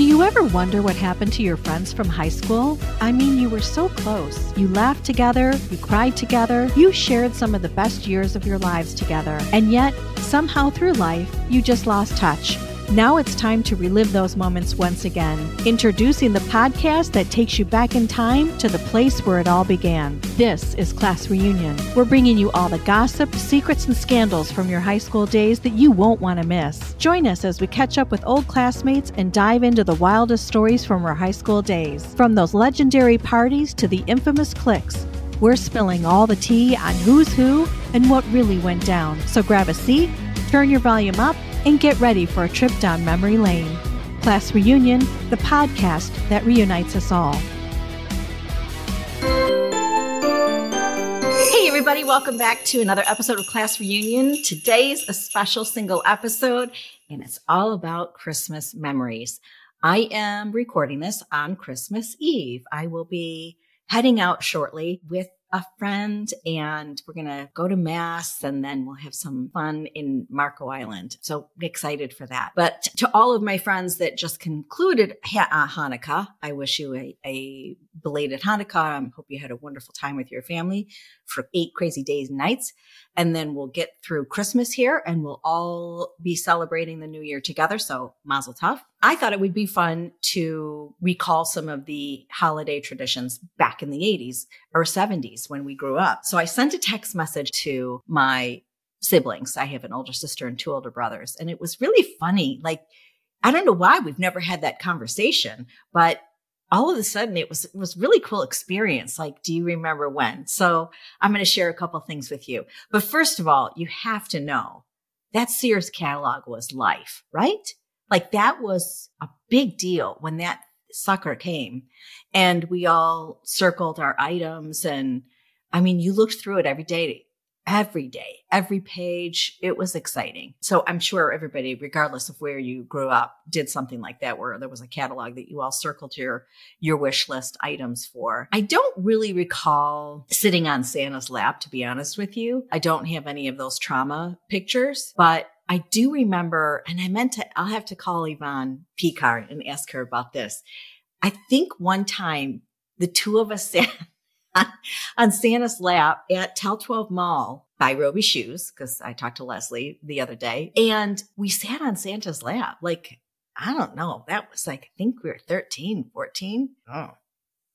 Do you ever wonder what happened to your friends from high school? I mean, you were so close. You laughed together, you cried together, you shared some of the best years of your lives together. And yet, somehow through life, you just lost touch. Now it's time to relive those moments once again. Introducing the podcast that takes you back in time to the place where it all began. This is Class Reunion. We're bringing you all the gossip, secrets, and scandals from your high school days that you won't want to miss. Join us as we catch up with old classmates and dive into the wildest stories from our high school days. From those legendary parties to the infamous cliques. We're spilling all the tea on who's who and what really went down. So grab a seat, turn your volume up, and get ready for a trip down memory lane. Class Reunion, the podcast that reunites us all. Hey, everybody, welcome back to another episode of Class Reunion. Today's a special single episode, and it's all about Christmas memories. I am recording this on Christmas Eve. I will be heading out shortly with a friend and we're going to go to mass and then we'll have some fun in Marco Island. So excited for that. But to all of my friends that just concluded uh, Hanukkah, I wish you a, a belated Hanukkah. I hope you had a wonderful time with your family for eight crazy days and nights. And then we'll get through Christmas here and we'll all be celebrating the new year together. So mazel tov. I thought it would be fun to recall some of the holiday traditions back in the 80s or 70s when we grew up. So I sent a text message to my siblings. I have an older sister and two older brothers. And it was really funny. Like, I don't know why we've never had that conversation, but all of a sudden it was it was really cool experience. Like do you remember when? So i'm going to share a couple things with you. But first of all you have to know that sears catalog was life right? Like that was a big deal when that sucker came and we all circled our items and i mean you looked through it every day every day, every page. It was exciting. So I'm sure everybody, regardless of where you grew up, did something like that where there was a catalog that you all circled your, your wish list items for. I don't really recall sitting on Santa's lap, to be honest with you. I don't have any of those trauma pictures, but I do remember, and I meant to, I'll have to call Yvonne Picard and ask her about this. I think one time the two of us sat on Santa's lap at Tel 12 Mall by Roby Shoes, because I talked to Leslie the other day, and we sat on Santa's lap. Like, I don't know. That was like, I think we were 13, 14. Oh,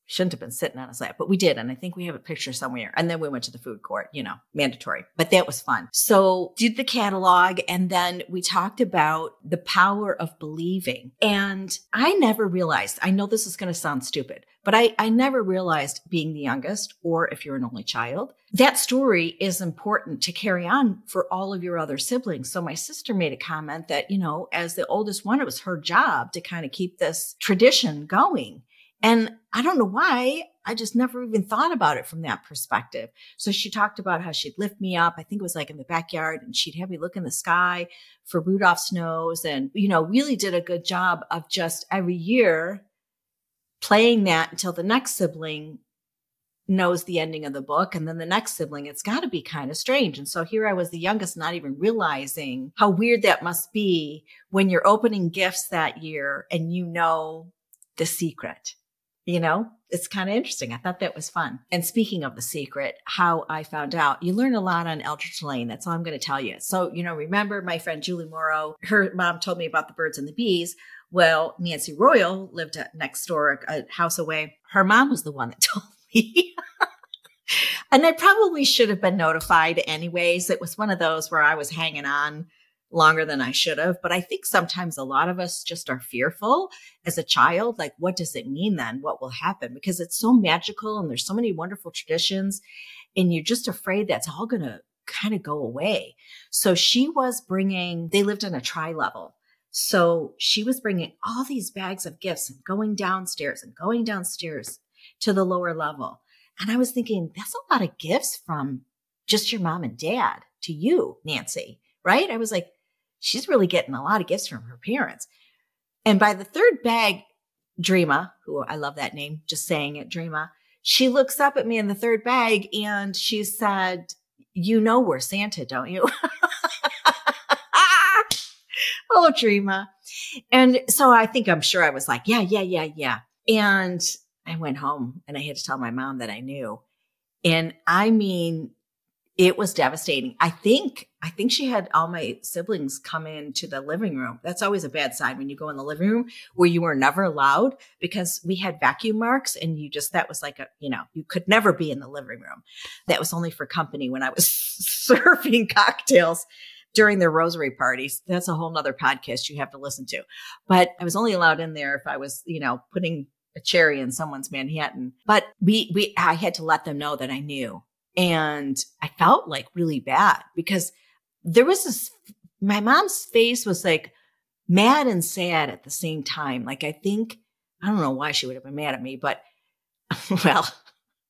shouldn't have been sitting on his lap, but we did. And I think we have a picture somewhere. And then we went to the food court, you know, mandatory, but that was fun. So did the catalog. And then we talked about the power of believing. And I never realized, I know this is going to sound stupid, but I, I never realized being the youngest or if you're an only child, that story is important to carry on for all of your other siblings. So my sister made a comment that, you know, as the oldest one, it was her job to kind of keep this tradition going. And I don't know why. I just never even thought about it from that perspective. So she talked about how she'd lift me up. I think it was like in the backyard and she'd have me look in the sky for Rudolph's nose and, you know, really did a good job of just every year playing that until the next sibling knows the ending of the book and then the next sibling it's got to be kind of strange and so here i was the youngest not even realizing how weird that must be when you're opening gifts that year and you know the secret you know, it's kind of interesting. I thought that was fun. And speaking of the secret, how I found out, you learn a lot on Eldritch Lane. That's all I'm going to tell you. So, you know, remember my friend Julie Morrow, her mom told me about the birds and the bees. Well, Nancy Royal lived next door, a house away. Her mom was the one that told me. and I probably should have been notified anyways. It was one of those where I was hanging on longer than I should have. But I think sometimes a lot of us just are fearful as a child. Like, what does it mean then? What will happen? Because it's so magical and there's so many wonderful traditions. And you're just afraid that's all going to kind of go away. So she was bringing, they lived on a tri level. So she was bringing all these bags of gifts and going downstairs and going downstairs to the lower level. And I was thinking, that's a lot of gifts from just your mom and dad to you, Nancy, right? I was like, she's really getting a lot of gifts from her parents. And by the third bag, Dreama, who I love that name, just saying it, Dreama, she looks up at me in the third bag and she said, You know we're Santa, don't you? oh, Dreama. And so I think I'm sure I was like, yeah, yeah, yeah, yeah. And I went home and I had to tell my mom that I knew. And I mean, it was devastating. I think, I think she had all my siblings come into the living room. That's always a bad sign when you go in the living room where you were never allowed because we had vacuum marks and you just, that was like a, you know, you could never be in the living room. That was only for company when I was serving cocktails during their rosary parties. That's a whole nother podcast you have to listen to. But I was only allowed in there if I was, you know, putting a cherry in someone's Manhattan. But we, we, I had to let them know that I knew. And I felt like really bad because there was this, my mom's face was like mad and sad at the same time. Like, I think, I don't know why she would have been mad at me, but well,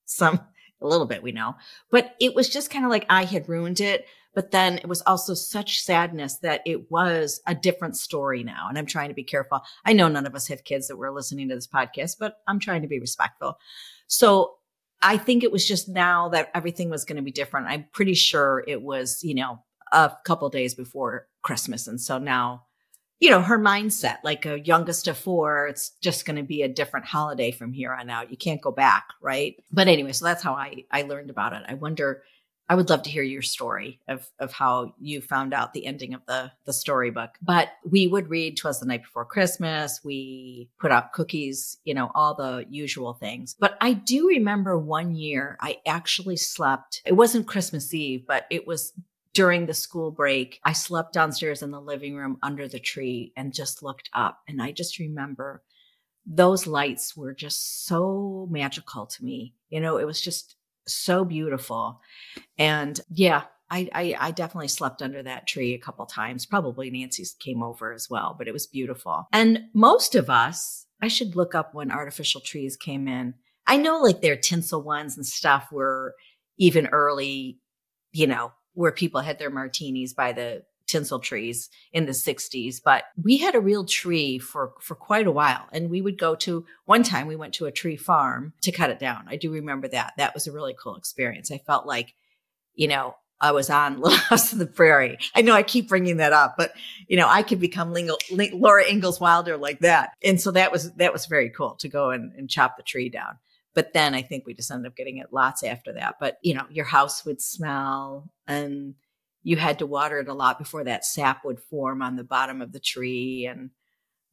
some, a little bit we know, but it was just kind of like I had ruined it. But then it was also such sadness that it was a different story now. And I'm trying to be careful. I know none of us have kids that were listening to this podcast, but I'm trying to be respectful. So I think it was just now that everything was going to be different. I'm pretty sure it was, you know, a couple days before Christmas. And so now, you know, her mindset, like a youngest of four, it's just going to be a different holiday from here on out. You can't go back. Right. But anyway, so that's how I, I learned about it. I wonder I would love to hear your story of of how you found out the ending of the the storybook. But we would read Twas the Night Before Christmas. We put out cookies, you know, all the usual things. But I do remember one year I actually slept. It wasn't Christmas Eve, but it was during the school break. I slept downstairs in the living room under the tree and just looked up. And I just remember those lights were just so magical to me. You know, it was just so beautiful. And yeah, I, I, I, definitely slept under that tree a couple times. Probably Nancy's came over as well, but it was beautiful. And most of us, I should look up when artificial trees came in. I know like their tinsel ones and stuff were even early, you know, where people had their martinis by the tinsel trees in the 60s but we had a real tree for for quite a while and we would go to one time we went to a tree farm to cut it down i do remember that that was a really cool experience i felt like you know I was on House of the Prairie. I know I keep bringing that up, but you know, I could become Lingle, Laura Ingalls Wilder like that. And so that was, that was very cool to go and, and chop the tree down. But then I think we just ended up getting it lots after that. But you know, your house would smell and you had to water it a lot before that sap would form on the bottom of the tree. And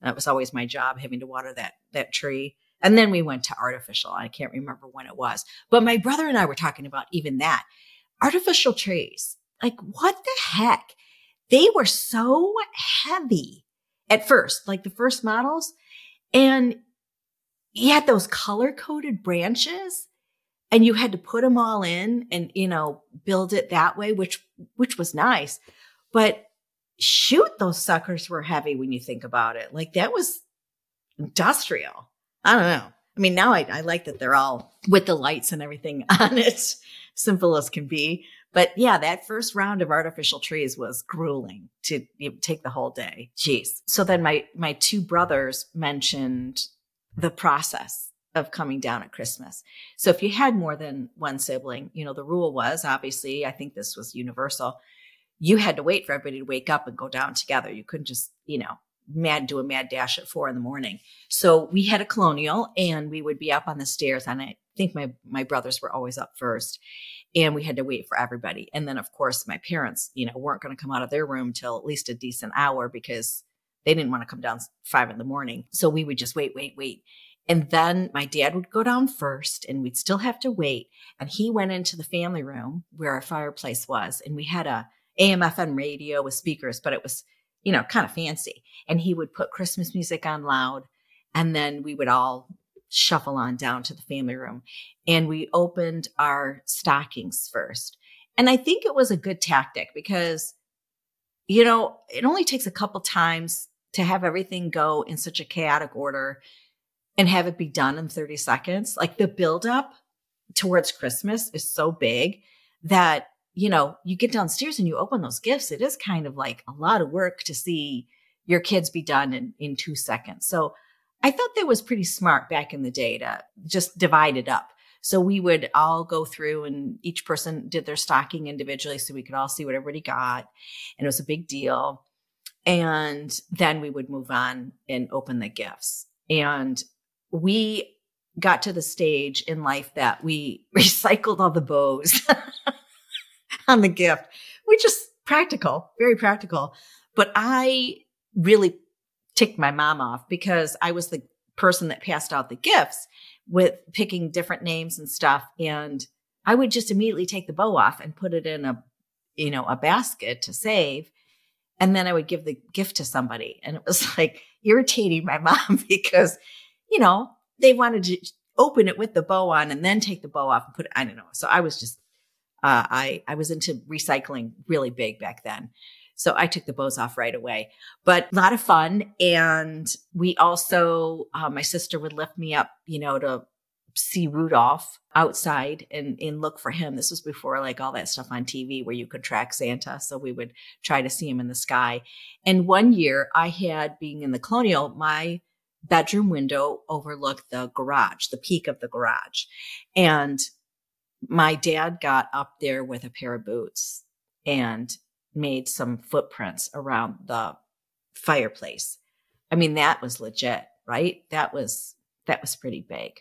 that was always my job, having to water that, that tree. And then we went to artificial. I can't remember when it was, but my brother and I were talking about even that artificial trees. Like what the heck? They were so heavy at first, like the first models. And you had those color coded branches and you had to put them all in and you know build it that way which which was nice. But shoot those suckers were heavy when you think about it. Like that was industrial. I don't know. I mean now i, I like that they're all with the lights and everything on it. Simple as can be. But yeah that first round of artificial trees was grueling to you know, take the whole day. Jeez. So then my my two brothers mentioned the process of coming down at Christmas. So if you had more than one sibling, you know, the rule was obviously, I think this was universal. You had to wait for everybody to wake up and go down together. You couldn't just, you know, mad do a mad dash at four in the morning. So we had a colonial and we would be up on the stairs and I think my my brothers were always up first and we had to wait for everybody. And then of course my parents, you know, weren't going to come out of their room till at least a decent hour because they didn't want to come down five in the morning. So we would just wait, wait, wait. And then my dad would go down first and we'd still have to wait. And he went into the family room where our fireplace was. And we had a AM/FM radio with speakers, but it was, you know, kind of fancy. And he would put Christmas music on loud. And then we would all shuffle on down to the family room. And we opened our stockings first. And I think it was a good tactic because, you know, it only takes a couple times to have everything go in such a chaotic order and have it be done in 30 seconds. Like the buildup towards Christmas is so big that, you know, you get downstairs and you open those gifts. It is kind of like a lot of work to see your kids be done in, in two seconds. So I thought that was pretty smart back in the day to just divide it up. So we would all go through and each person did their stocking individually so we could all see what everybody got. And it was a big deal. And then we would move on and open the gifts. And we got to the stage in life that we recycled all the bows on the gift, which is practical, very practical. But I really ticked my mom off because I was the person that passed out the gifts with picking different names and stuff. And I would just immediately take the bow off and put it in a, you know, a basket to save. And then I would give the gift to somebody. And it was like irritating my mom because, you know, they wanted to open it with the bow on and then take the bow off and put it, I don't know. So I was just, uh, I, I was into recycling really big back then. So I took the bows off right away, but a lot of fun. And we also, uh, my sister would lift me up, you know, to see Rudolph outside and, and look for him. This was before like all that stuff on TV where you could track Santa. So we would try to see him in the sky. And one year I had being in the colonial, my bedroom window overlooked the garage, the peak of the garage. And my dad got up there with a pair of boots and made some footprints around the fireplace. I mean, that was legit, right? That was, that was pretty big,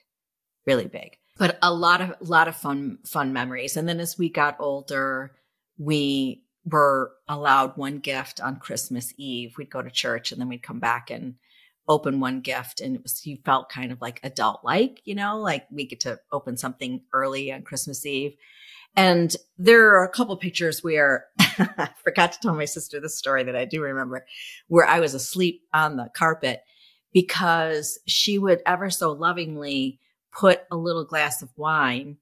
really big, but a lot of, a lot of fun, fun memories. And then as we got older, we were allowed one gift on Christmas Eve. We'd go to church and then we'd come back and open one gift and it was you felt kind of like adult like you know like we get to open something early on christmas eve and there are a couple pictures where I forgot to tell my sister this story that I do remember, where I was asleep on the carpet because she would ever so lovingly put a little glass of wine.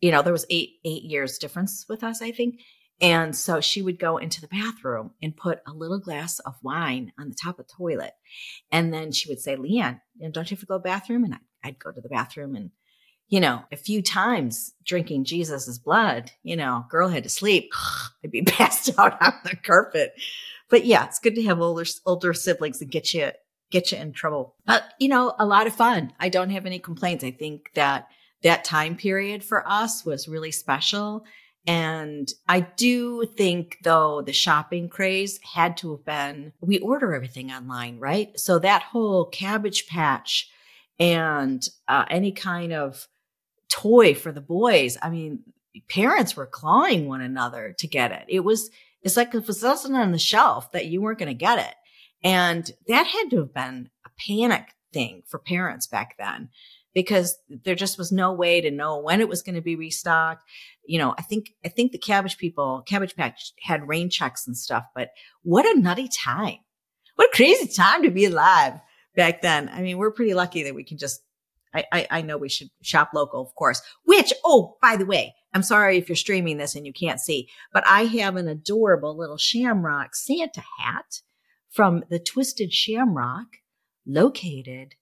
You know, there was eight eight years difference with us, I think. And so she would go into the bathroom and put a little glass of wine on the top of the toilet. And then she would say, Leanne, don't you have to go to the bathroom? And I'd go to the bathroom and you know, a few times drinking Jesus's blood, you know, girl had to sleep. I'd be passed out on the carpet. But yeah, it's good to have older older siblings and get you get you in trouble. But you know, a lot of fun. I don't have any complaints. I think that that time period for us was really special. And I do think though the shopping craze had to have been, we order everything online, right? So that whole cabbage patch and uh, any kind of toy for the boys. I mean, parents were clawing one another to get it. It was, it's like if it wasn't on the shelf that you weren't going to get it. And that had to have been a panic thing for parents back then because there just was no way to know when it was going to be restocked. You know, I think, I think the cabbage people, cabbage patch had rain checks and stuff, but what a nutty time. What a crazy time to be alive back then. I mean, we're pretty lucky that we can just I, I, I know we should shop local, of course, which, oh, by the way, I'm sorry if you're streaming this and you can't see, but I have an adorable little shamrock Santa hat from the Twisted Shamrock located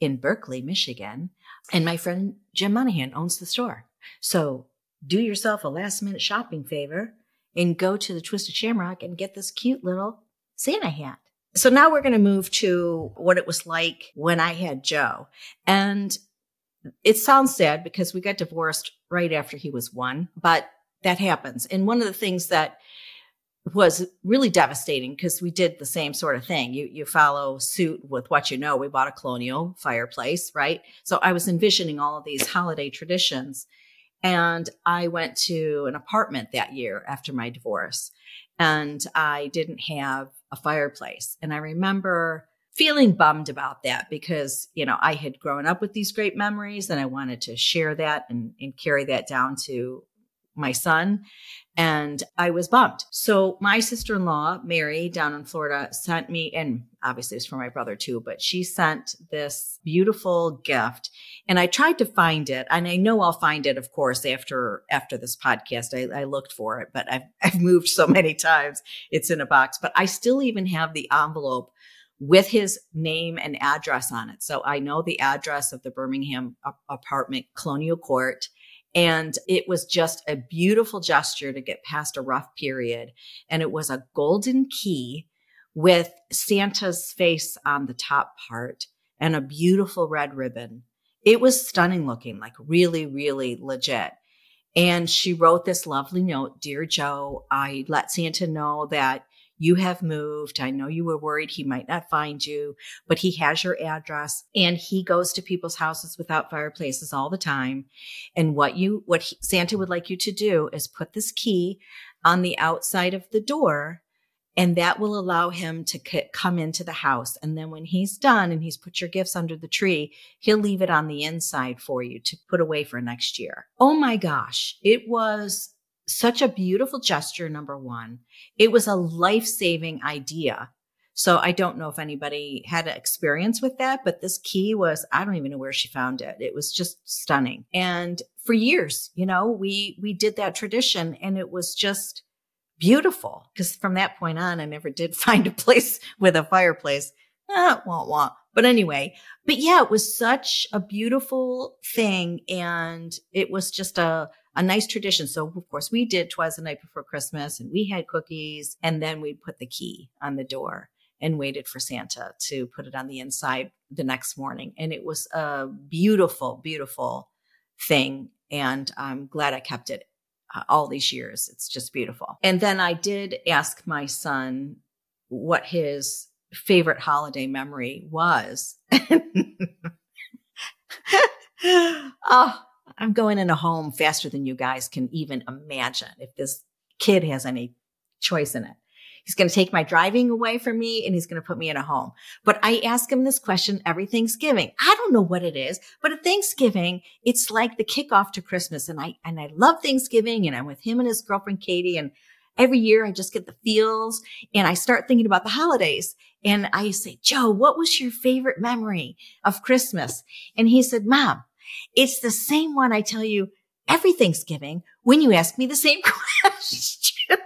in Berkley, Michigan. And my friend Jim Monahan owns the store. So do yourself a last minute shopping favor and go to the Twisted Shamrock and get this cute little Santa hat. So now we're going to move to what it was like when I had Joe. And it sounds sad because we got divorced right after he was one, but that happens. And one of the things that was really devastating because we did the same sort of thing. You you follow suit with what you know. We bought a colonial fireplace, right? So I was envisioning all of these holiday traditions. And I went to an apartment that year after my divorce. And I didn't have a fireplace. And I remember feeling bummed about that because, you know, I had grown up with these great memories and I wanted to share that and, and carry that down to my son. And I was bummed. So my sister in law, Mary, down in Florida, sent me, and obviously it's for my brother too, but she sent this beautiful gift. And I tried to find it. And I know I'll find it, of course, after after this podcast. I, I looked for it, but I've I've moved so many times. It's in a box. But I still even have the envelope with his name and address on it. So I know the address of the Birmingham apartment, Colonial Court. And it was just a beautiful gesture to get past a rough period. And it was a golden key with Santa's face on the top part and a beautiful red ribbon. It was stunning looking, like really, really legit. And she wrote this lovely note Dear Joe, I let Santa know that you have moved. I know you were worried he might not find you, but he has your address and he goes to people's houses without fireplaces all the time. And what you, what he, Santa would like you to do is put this key on the outside of the door and that will allow him to c- come into the house. And then when he's done and he's put your gifts under the tree, he'll leave it on the inside for you to put away for next year. Oh my gosh. It was such a beautiful gesture. Number one, it was a life saving idea. So I don't know if anybody had experience with that, but this key was, I don't even know where she found it. It was just stunning. And for years, you know, we, we did that tradition and it was just, beautiful because from that point on, I never did find a place with a fireplace. Ah, won't want. But anyway, but yeah, it was such a beautiful thing. And it was just a, a nice tradition. So of course we did Twas the night before Christmas and we had cookies and then we put the key on the door and waited for Santa to put it on the inside the next morning. And it was a beautiful, beautiful thing. And I'm glad I kept it uh, all these years. It's just beautiful. And then I did ask my son what his favorite holiday memory was. oh, I'm going in a home faster than you guys can even imagine if this kid has any choice in it. He's going to take my driving away from me and he's going to put me in a home. But I ask him this question every Thanksgiving. I don't know what it is, but at Thanksgiving, it's like the kickoff to Christmas. And I, and I love Thanksgiving and I'm with him and his girlfriend, Katie. And every year I just get the feels and I start thinking about the holidays. And I say, Joe, what was your favorite memory of Christmas? And he said, mom, it's the same one I tell you every Thanksgiving when you ask me the same question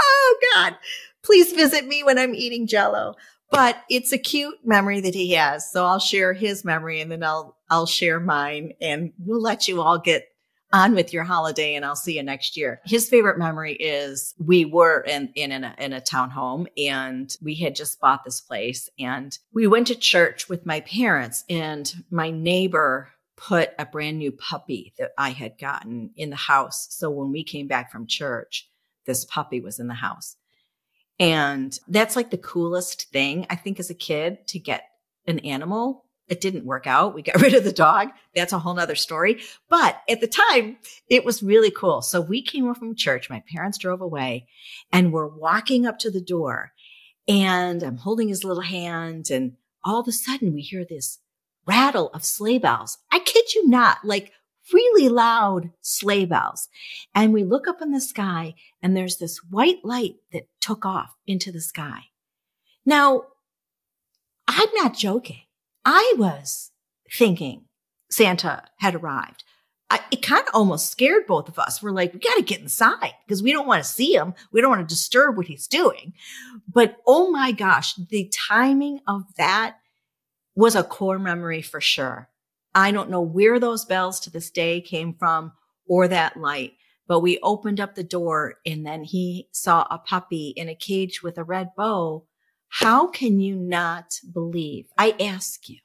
oh God, please visit me when I'm eating jello. But it's a cute memory that he has. So I'll share his memory and then I'll, I'll share mine and we'll let you all get on with your holiday and I'll see you next year. His favorite memory is we were in, in, in a, in a townhome and we had just bought this place and we went to church with my parents and my neighbor put a brand new puppy that I had gotten in the house. So when we came back from church, this puppy was in the house. And that's like the coolest thing, I think, as a kid to get an animal. It didn't work out. We got rid of the dog. That's a whole nother story. But at the time, it was really cool. So we came home from church. My parents drove away and we're walking up to the door and I'm holding his little hand. And all of a sudden we hear this rattle of sleigh bells. I kid you not, like really loud sleigh bells. And we look up in the sky and there's this white light that took off into the sky. Now, I'm not joking. I was thinking Santa had arrived. I, it kind of almost scared both of us. We're like, we got to get inside because we don't want to see him. We don't want to disturb what he's doing. But oh my gosh, the timing of that was a core memory for sure. I don't know where those bells to this day came from or that light, but we opened up the door and then he saw a puppy in a cage with a red bow. How can you not believe? I ask you,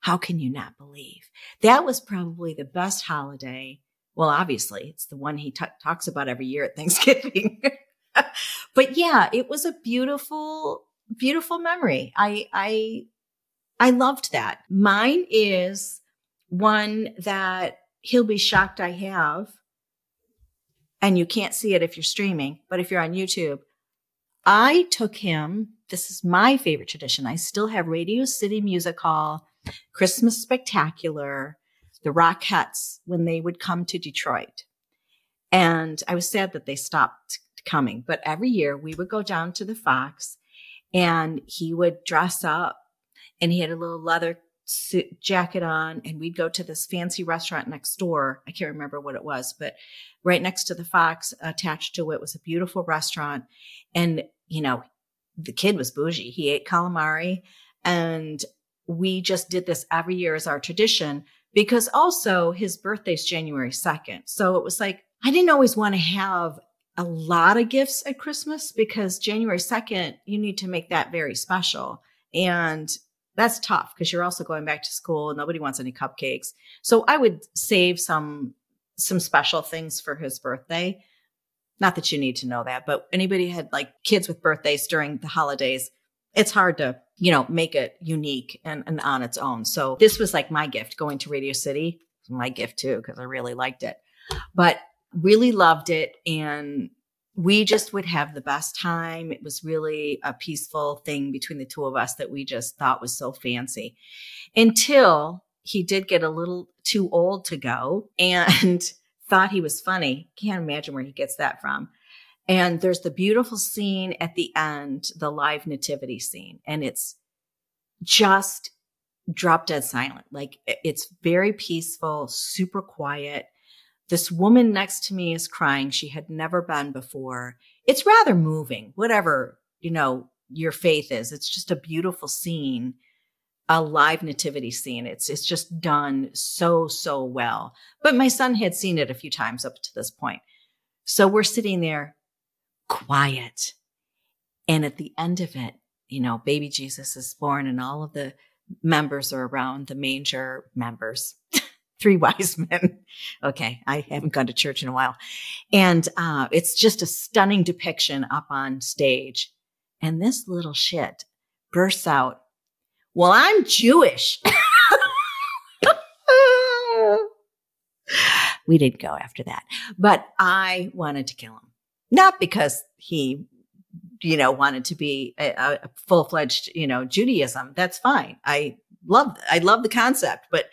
how can you not believe? That was probably the best holiday. Well, obviously, it's the one he t- talks about every year at Thanksgiving. but yeah, it was a beautiful, beautiful memory. I, I, I loved that. Mine is one that he'll be shocked I have. And you can't see it if you're streaming, but if you're on YouTube, I took him. This is my favorite tradition. I still have Radio City Music Hall, Christmas Spectacular, the Rockettes when they would come to Detroit. And I was sad that they stopped coming, but every year we would go down to the Fox and he would dress up and he had a little leather suit jacket on and we'd go to this fancy restaurant next door. I can't remember what it was, but right next to the Fox attached to it was a beautiful restaurant. And, you know, the kid was bougie. He ate calamari and we just did this every year as our tradition because also his birthday's January 2nd. So it was like, I didn't always want to have a lot of gifts at Christmas because January 2nd, you need to make that very special. And that's tough because you're also going back to school. And nobody wants any cupcakes. So I would save some, some special things for his birthday. Not that you need to know that, but anybody had like kids with birthdays during the holidays, it's hard to, you know, make it unique and, and on its own. So this was like my gift going to Radio City, my gift too, because I really liked it, but really loved it. And we just would have the best time. It was really a peaceful thing between the two of us that we just thought was so fancy until he did get a little too old to go and thought he was funny. Can't imagine where he gets that from. And there's the beautiful scene at the end, the live nativity scene, and it's just drop dead silent. Like it's very peaceful, super quiet. This woman next to me is crying. She had never been before. It's rather moving, whatever, you know, your faith is. It's just a beautiful scene, a live nativity scene. It's, it's just done so, so well. But my son had seen it a few times up to this point. So we're sitting there quiet. And at the end of it, you know, baby Jesus is born and all of the members are around the manger members. three wise men. Okay. I haven't gone to church in a while. And, uh, it's just a stunning depiction up on stage. And this little shit bursts out. Well, I'm Jewish. we didn't go after that, but I wanted to kill him. Not because he, you know, wanted to be a, a full fledged, you know, Judaism. That's fine. I love, I love the concept, but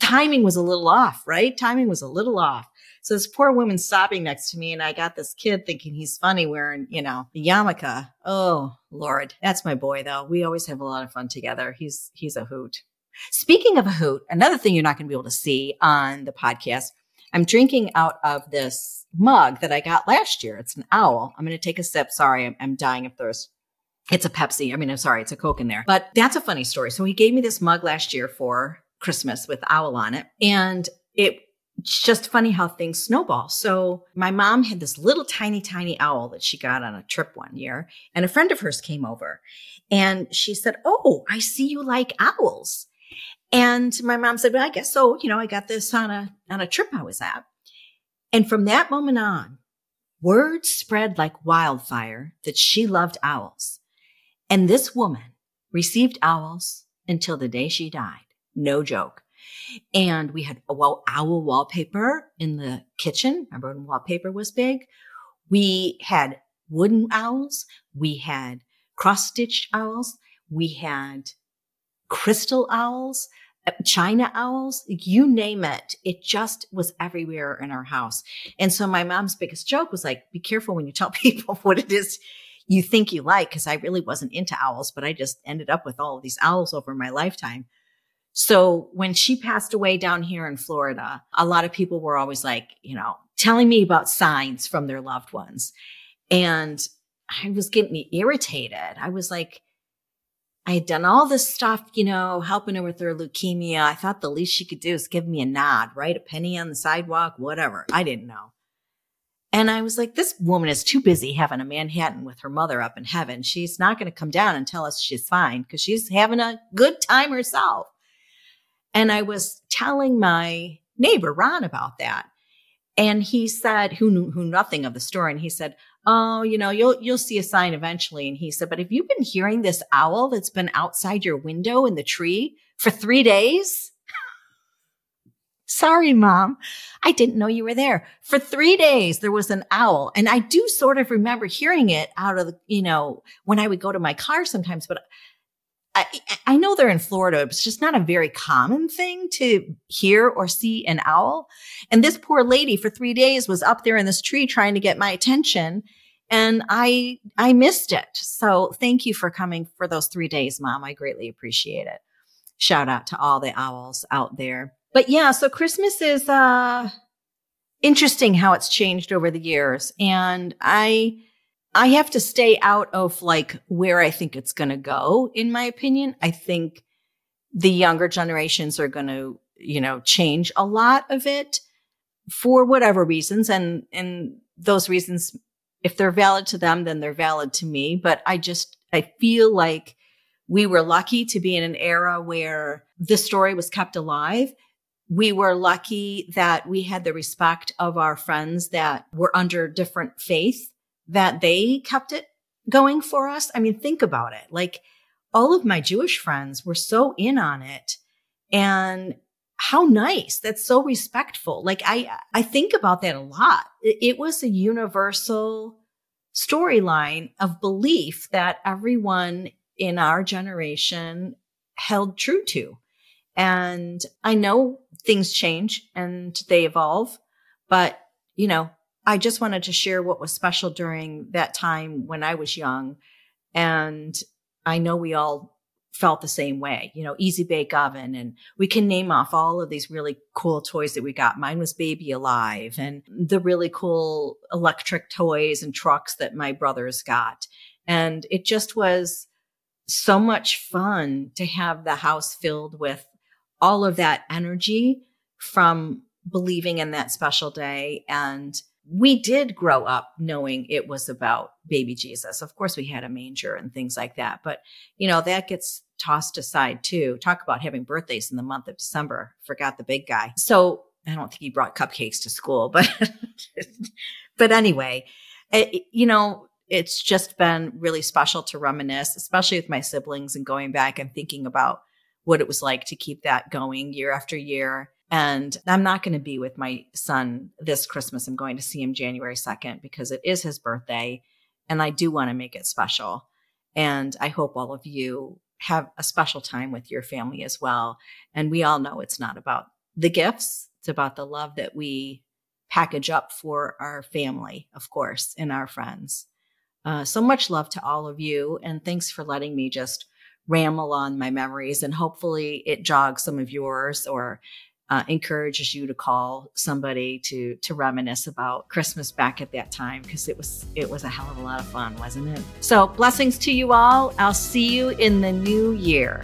timing was a little off, right? Timing was a little off. So this poor woman sobbing next to me, and I got this kid thinking he's funny wearing, you know, the yarmulke. Oh Lord, that's my boy though. We always have a lot of fun together. He's he's a hoot. Speaking of a hoot, another thing you're not going to be able to see on the podcast, I'm drinking out of this mug that I got last year. It's an owl. I'm going to take a sip. Sorry, I'm, I'm dying of thirst. It's a Pepsi. I mean, I'm sorry, it's a Coke in there. But that's a funny story. So he gave me this mug last year for Christmas with owl on it. And it it's just funny how things snowball. So my mom had this little tiny, tiny owl that she got on a trip one year, and a friend of hers came over and she said, Oh, I see you like owls. And my mom said, Well, I guess so. You know, I got this on a, on a trip I was at. And from that moment on, word spread like wildfire that she loved owls. And this woman received owls until the day she died. No joke. And we had a wall, owl wallpaper in the kitchen. Remember when wallpaper was big? We had wooden owls. We had cross stitched owls. We had crystal owls, uh, china owls, you name it. It just was everywhere in our house. And so my mom's biggest joke was like, be careful when you tell people what it is you think you like. Cause I really wasn't into owls, but I just ended up with all of these owls over my lifetime. So when she passed away down here in Florida, a lot of people were always like, you know, telling me about signs from their loved ones. And I was getting me irritated. I was like, I had done all this stuff, you know, helping her with her leukemia. I thought the least she could do is give me a nod, right? A penny on the sidewalk, whatever. I didn't know. And I was like, this woman is too busy having a Manhattan with her mother up in heaven. She's not going to come down and tell us she's fine because she's having a good time herself. And I was telling my neighbor, Ron, about that. And he said, who knew, who nothing of the story. And he said, Oh, you know, you'll, you'll see a sign eventually. And he said, but have you been hearing this owl that's been outside your window in the tree for three days? Sorry, mom. I didn't know you were there. For three days, there was an owl. And I do sort of remember hearing it out of the, you know, when I would go to my car sometimes, but I, I know they're in Florida. It's just not a very common thing to hear or see an owl. And this poor lady for three days was up there in this tree trying to get my attention. And I, I missed it. So thank you for coming for those three days, mom. I greatly appreciate it. Shout out to all the owls out there. But yeah, so Christmas is, uh, interesting how it's changed over the years. And I, I have to stay out of like where I think it's going to go, in my opinion. I think the younger generations are going to, you know, change a lot of it for whatever reasons. And, and those reasons, if they're valid to them, then they're valid to me. But I just, I feel like we were lucky to be in an era where the story was kept alive we were lucky that we had the respect of our friends that were under different faith, that they kept it going for us. I mean, think about it. Like all of my Jewish friends were so in on it and how nice. That's so respectful. Like I, I think about that a lot. It, was a universal storyline of belief that everyone in our generation held true to. And I know things change and they evolve, but you know, I just wanted to share what was special during that time when I was young. And I know we all felt the same way, you know, easy bake oven. And we can name off all of these really cool toys that we got. Mine was Baby Alive and the really cool electric toys and trucks that my brothers got. And it just was so much fun to have the house filled with all of that energy from believing in that special day and we did grow up knowing it was about baby Jesus. Of course, we had a manger and things like that, but you know, that gets tossed aside too. Talk about having birthdays in the month of December. Forgot the big guy. So I don't think he brought cupcakes to school, but, but anyway, eh, it, you know, it's just been really special to reminisce, especially with my siblings and going back and thinking about what it was like to keep that going year after year and I'm not going to be with my son this Christmas. I'm going to see him January 2nd because it is his birthday and I do want to make it special. And I hope all of you have a special time with your family as well. And we all know it's not about the gifts, it's about the love that we package up for our family, of course, and our friends. Uh, so much love to all of you. And thanks for letting me just ramble on my memories. And hopefully it jogs some of yours or uh, encourages you to call somebody to to reminisce about Christmas back at that time because it was it was a hell of a lot of fun, wasn't it? So blessings to you all. I'll see you in the new year.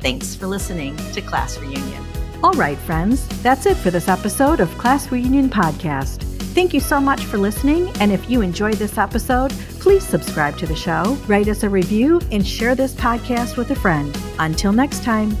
Thanks for listening to Class Reunion. All right, friends, that's it for this episode of Class Reunion Podcast. Thank you so much for listening. And if you enjoyed this episode, please subscribe to the show, write us a review, and share this podcast with a friend. Until next time.